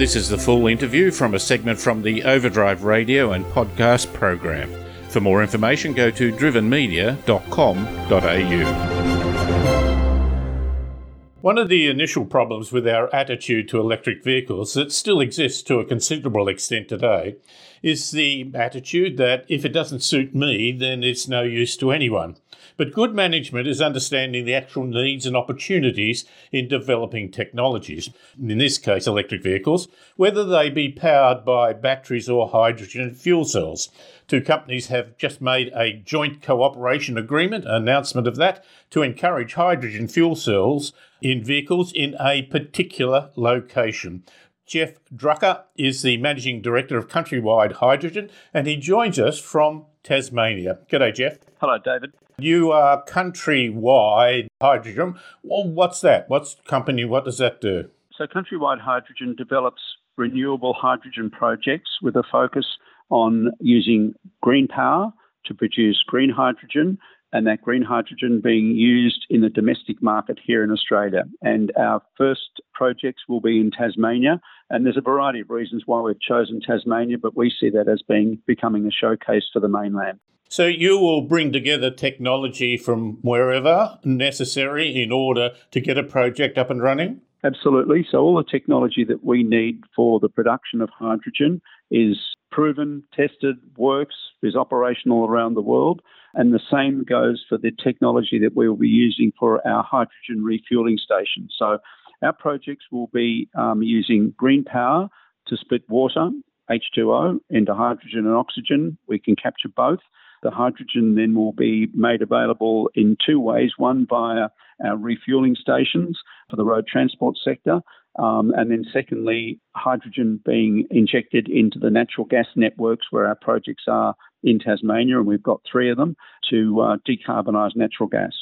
This is the full interview from a segment from the Overdrive radio and podcast program. For more information, go to drivenmedia.com.au. One of the initial problems with our attitude to electric vehicles that still exists to a considerable extent today is the attitude that if it doesn't suit me, then it's no use to anyone. But good management is understanding the actual needs and opportunities in developing technologies, in this case, electric vehicles, whether they be powered by batteries or hydrogen fuel cells. Two companies have just made a joint cooperation agreement, announcement of that, to encourage hydrogen fuel cells in vehicles in a particular location. Geoff Drucker is the Managing Director of Countrywide Hydrogen, and he joins us from Tasmania. G'day, Geoff. Hello, David. You are Countrywide Hydrogen. Well, what's that? What's company? What does that do? So, Countrywide Hydrogen develops renewable hydrogen projects with a focus on using green power to produce green hydrogen and that green hydrogen being used in the domestic market here in Australia. And our first projects will be in Tasmania. And there's a variety of reasons why we've chosen Tasmania, but we see that as being becoming a showcase for the mainland. So you will bring together technology from wherever necessary in order to get a project up and running? Absolutely. So all the technology that we need for the production of hydrogen is proven, tested, works, is operational around the world. And the same goes for the technology that we will be using for our hydrogen refueling station. So our projects will be um, using green power to split water, H2O, into hydrogen and oxygen. We can capture both. The hydrogen then will be made available in two ways one via our refueling stations for the road transport sector, um, and then secondly, hydrogen being injected into the natural gas networks where our projects are in Tasmania, and we've got three of them to uh, decarbonise natural gas.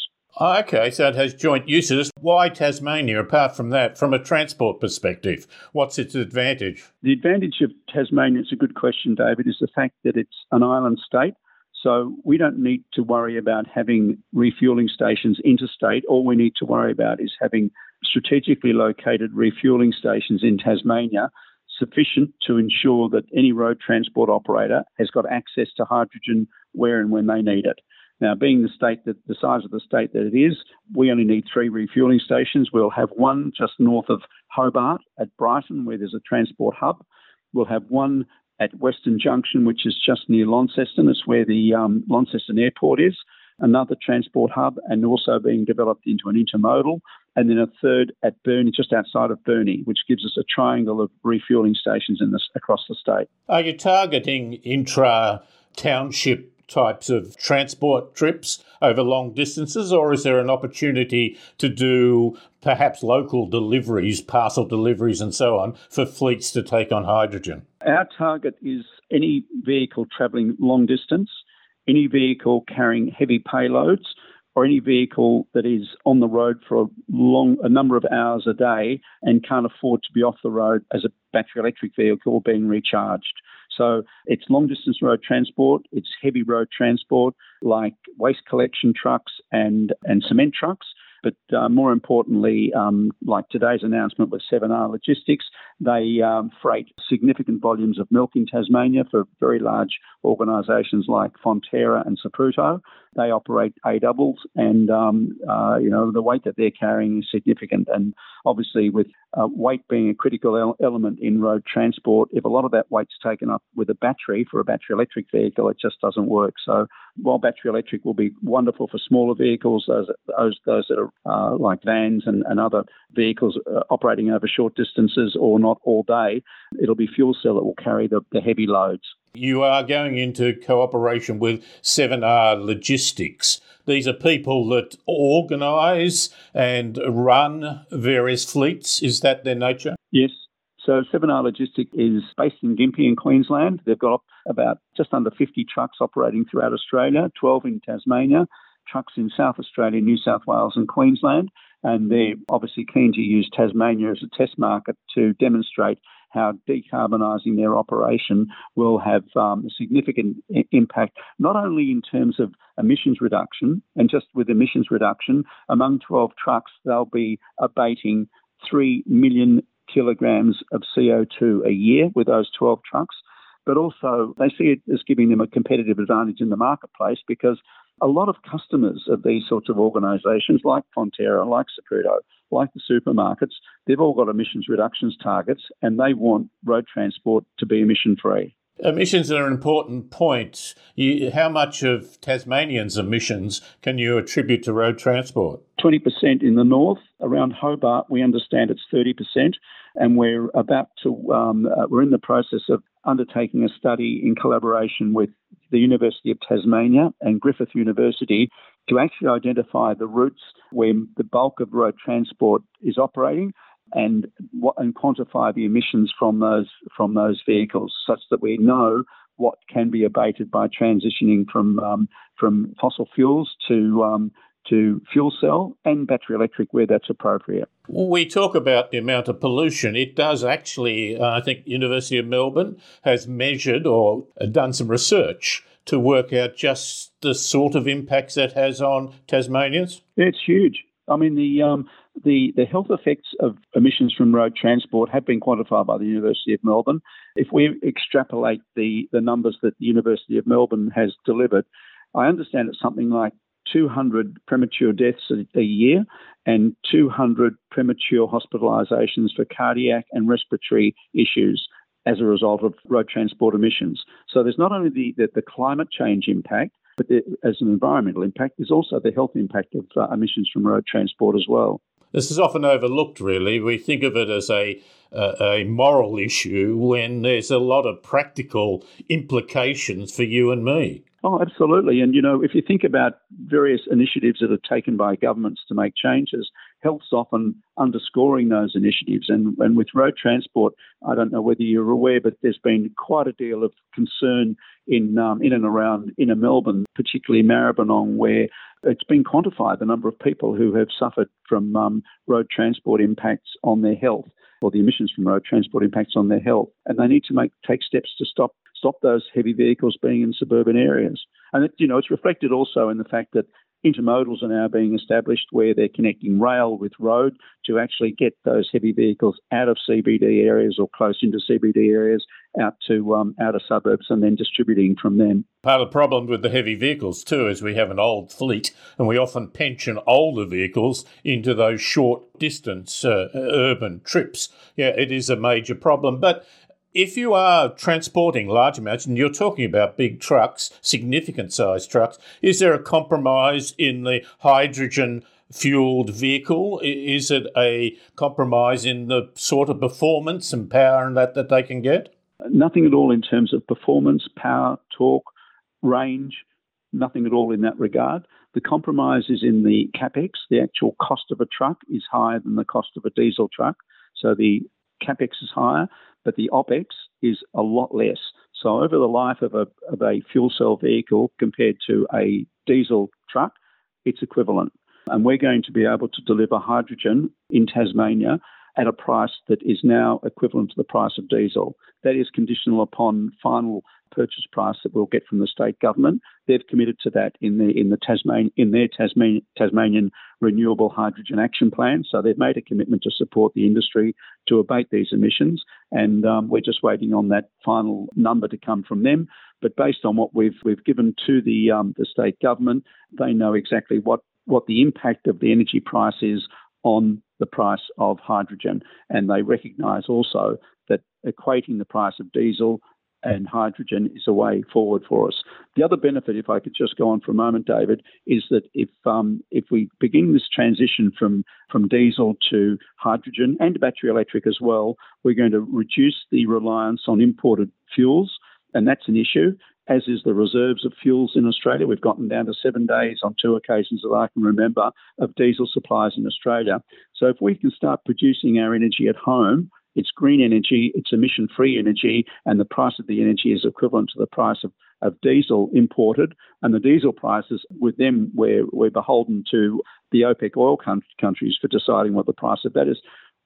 Oh, okay, so it has joint uses. Why Tasmania, apart from that, from a transport perspective? What's its advantage? The advantage of Tasmania, it's a good question, David, is the fact that it's an island state. So we don't need to worry about having refueling stations interstate. All we need to worry about is having strategically located refueling stations in Tasmania sufficient to ensure that any road transport operator has got access to hydrogen where and when they need it. Now, being the state that the size of the state that it is, we only need three refueling stations. We'll have one just north of Hobart at Brighton, where there's a transport hub. We'll have one at Western Junction, which is just near Launceston. It's where the um, Launceston Airport is. Another transport hub, and also being developed into an intermodal. And then a third at Burnie, just outside of Burnie, which gives us a triangle of refueling stations in this across the state. Are you targeting intra township types of transport trips over long distances, or is there an opportunity to do perhaps local deliveries, parcel deliveries, and so on for fleets to take on hydrogen? Our target is any vehicle travelling long distance, any vehicle carrying heavy payloads, or any vehicle that is on the road for a long a number of hours a day and can't afford to be off the road as a battery electric vehicle being recharged. So it's long distance road transport, it's heavy road transport like waste collection trucks and, and cement trucks. But uh, more importantly, um, like today's announcement with 7R Logistics, they um, freight significant volumes of milk in Tasmania for very large organisations like Fonterra and Saputo. They operate A doubles, and um, uh, you know the weight that they're carrying is significant. And obviously, with uh, weight being a critical el- element in road transport, if a lot of that weight's taken up with a battery for a battery electric vehicle, it just doesn't work. So while battery electric will be wonderful for smaller vehicles, those those, those that are uh, like vans and, and other vehicles uh, operating over short distances or not all day, it'll be fuel cell that will carry the, the heavy loads. You are going into cooperation with 7R Logistics. These are people that organise and run various fleets. Is that their nature? Yes. So 7R Logistics is based in Gympie in Queensland. They've got about just under 50 trucks operating throughout Australia, 12 in Tasmania, trucks in South Australia, New South Wales, and Queensland. And they're obviously keen to use Tasmania as a test market to demonstrate how decarbonising their operation will have um, a significant I- impact, not only in terms of emissions reduction, and just with emissions reduction, among 12 trucks, they'll be abating 3 million kilograms of CO2 a year with those 12 trucks. But also, they see it as giving them a competitive advantage in the marketplace because a lot of customers of these sorts of organisations, like Fonterra, like Saputo, like the supermarkets, they've all got emissions reductions targets and they want road transport to be emission free. Emissions are an important point. You, how much of Tasmanians' emissions can you attribute to road transport? 20% in the north. Around Hobart, we understand it's 30%, and we're about to, um, uh, we're in the process of undertaking a study in collaboration with the University of Tasmania and Griffith University to actually identify the routes where the bulk of road transport is operating and and quantify the emissions from those from those vehicles, such that we know what can be abated by transitioning from um, from fossil fuels to um, to fuel cell and battery electric where that's appropriate. We talk about the amount of pollution. It does actually, uh, I think, University of Melbourne has measured or done some research to work out just the sort of impacts that has on Tasmanians. It's huge. I mean, the um, the, the health effects of emissions from road transport have been quantified by the University of Melbourne. If we extrapolate the, the numbers that the University of Melbourne has delivered, I understand it's something like 200 premature deaths a, year and 200 premature hospitalisations for cardiac and respiratory issues as a result of road transport emissions. So there's not only the, the, the climate change impact, but the, as an environmental impact, there's also the health impact of uh, emissions from road transport as well. This is often overlooked, really. We think of it as a, a moral issue when there's a lot of practical implications for you and me. Oh, absolutely. And, you know, if you think about various initiatives that are taken by governments to make changes, health's often underscoring those initiatives. And, and with road transport, I don't know whether you're aware, but there's been quite a deal of concern in, um, in and around inner Melbourne, particularly Maribyrnong, where it's been quantified the number of people who have suffered from um, road transport impacts on their health or the emissions from road transport impacts on their health. And they need to make take steps to stop stop those heavy vehicles being in suburban areas. And it, you know, it's reflected also in the fact that intermodals are now being established where they're connecting rail with road to actually get those heavy vehicles out of CBD areas or close into CBD areas out to um, outer suburbs and then distributing from them. Part of the problem with the heavy vehicles too is we have an old fleet and we often pension older vehicles into those short distance uh, urban trips. Yeah, it is a major problem. But if you are transporting large amounts, and you're talking about big trucks, significant size trucks, is there a compromise in the hydrogen fueled vehicle? Is it a compromise in the sort of performance and power and that that they can get? Nothing at all in terms of performance, power, torque, range, nothing at all in that regard. The compromise is in the capex. The actual cost of a truck is higher than the cost of a diesel truck. So the capex is higher but the OPEX is a lot less. So over the life of a, of a fuel cell vehicle compared to a diesel truck, it's equivalent. And we're going to be able to deliver hydrogen in Tasmania at a price that is now equivalent to the price of diesel. That is conditional upon final purchase price that we'll get from the state government. They've committed to that in the in the Tasman in their Tasman, Tasmanian Renewable Hydrogen Action Plan. So they've made a commitment to support the industry to abate these emissions, and um, we're just waiting on that final number to come from them. But based on what we've we've given to the um, the state government, they know exactly what what the impact of the energy price is on the price of hydrogen. And they recognise also that equating the price of diesel and hydrogen is a way forward for us. The other benefit, if I could just go on for a moment, David, is that if um, if we begin this transition from from diesel to hydrogen and battery electric as well, we're going to reduce the reliance on imported fuels, and that's an issue as is the reserves of fuels in Australia. We've gotten down to seven days on two occasions that I can remember of diesel supplies in Australia. So if we can start producing our energy at home, it's green energy, it's emission free energy, and the price of the energy is equivalent to the price of, of diesel imported. And the diesel prices, with them, we're, we're beholden to the OPEC oil countries for deciding what the price of that is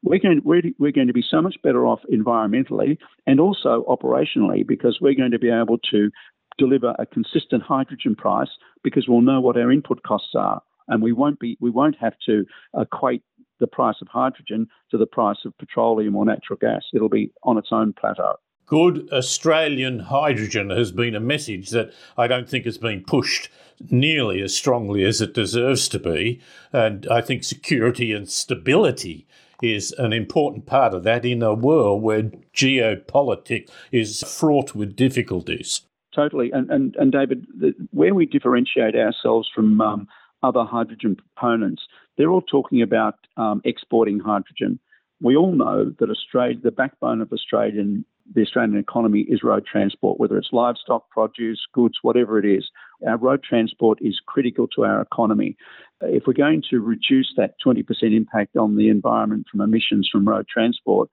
we're going, we're, we're going to be so much better off environmentally and also operationally because we're going to be able to deliver a consistent hydrogen price because we'll know what our input costs are and we won't be we won't have to equate the price of hydrogen to the price of petroleum or natural gas. It'll be on its own plateau. Good Australian hydrogen has been a message that I don't think has been pushed nearly as strongly as it deserves to be. And I think security and stability is an important part of that in a world where geopolitics is fraught with difficulties. Totally. And, and, and David, the, where we differentiate ourselves from um, other hydrogen proponents, they're all talking about um, exporting hydrogen. We all know that Australia, the backbone of Australian the Australian economy is road transport, whether it's livestock, produce, goods, whatever it is. Our road transport is critical to our economy. If we're going to reduce that 20% impact on the environment from emissions from road transport,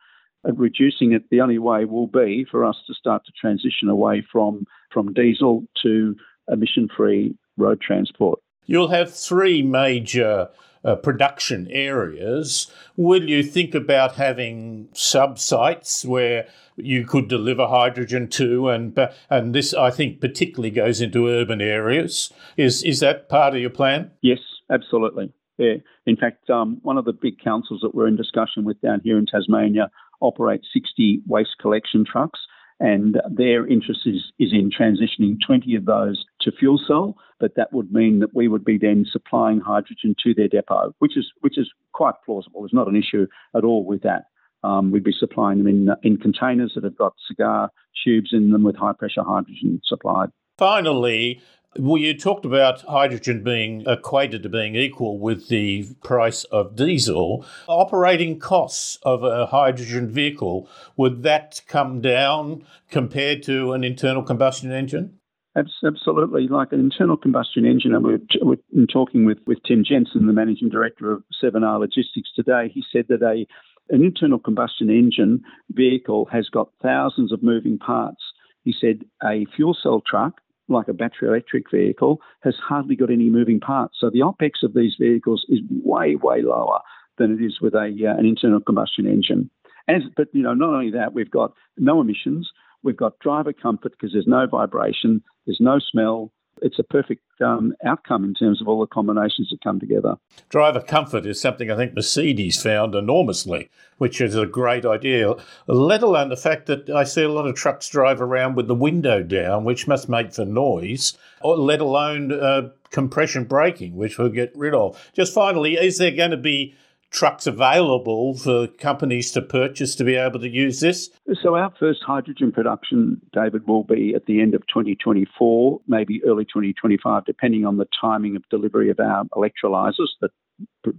uh, reducing it, the only way will be for us to start to transition away from, from diesel to emission free road transport. You'll have three major uh, production areas. Will you think about having sub sites where you could deliver hydrogen to, and and this I think particularly goes into urban areas. Is is that part of your plan? Yes, absolutely. Yeah. In fact, um, one of the big councils that we're in discussion with down here in Tasmania operates 60 waste collection trucks, and their interest is, is in transitioning 20 of those to fuel cell. But that would mean that we would be then supplying hydrogen to their depot, which is which is quite plausible. There's not an issue at all with that. Um, we'd be supplying them in, in containers that have got cigar tubes in them with high pressure hydrogen supplied. Finally, well, you talked about hydrogen being equated to being equal with the price of diesel. Operating costs of a hydrogen vehicle, would that come down compared to an internal combustion engine? Absolutely. Like an internal combustion engine, and we're, we're talking with, with Tim Jensen, the managing director of 7R Logistics today. He said that a an internal combustion engine vehicle has got thousands of moving parts. He said a fuel cell truck, like a battery electric vehicle, has hardly got any moving parts. So the OPEX of these vehicles is way, way lower than it is with a, uh, an internal combustion engine. As, but you know, not only that, we've got no emissions, we've got driver comfort because there's no vibration, there's no smell, it's a perfect um, outcome in terms of all the combinations that come together. Driver comfort is something I think Mercedes found enormously, which is a great idea, let alone the fact that I see a lot of trucks drive around with the window down, which must make for noise, or let alone uh, compression braking, which we'll get rid of. Just finally, is there going to be trucks available for companies to purchase to be able to use this? So, our first hydrogen production, David, will be at the end of 2024, maybe early 2025, depending on the timing of delivery of our electrolyzers that,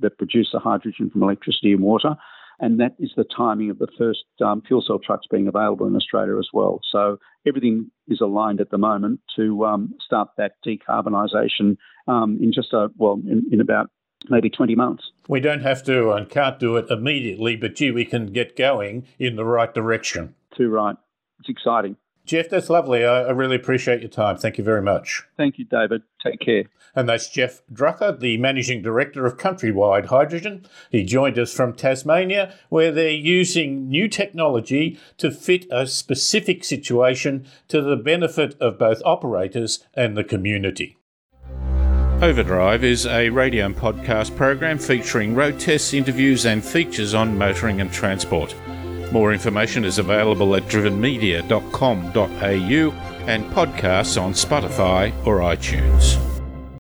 that produce the hydrogen from electricity and water. And that is the timing of the first um, fuel cell trucks being available in Australia as well. So everything is aligned at the moment to um, start that decarbonisation um, in just a well in, in about maybe 20 months. We don't have to and can't do it immediately, but gee, we can get going in the right direction. Too right. It's exciting. Geoff, that's lovely. I, I, really appreciate your time. Thank you very much. Thank you, David. Take care. And that's Geoff Drucker, the Managing Director of Countrywide Hydrogen. He joined us from Tasmania, where they're using new technology to fit a specific situation to the benefit of both operators and the community. Overdrive is a radio and podcast program featuring road tests, interviews, and features on motoring and transport. More information is available at drivenmedia.com.au and podcasts on Spotify or iTunes.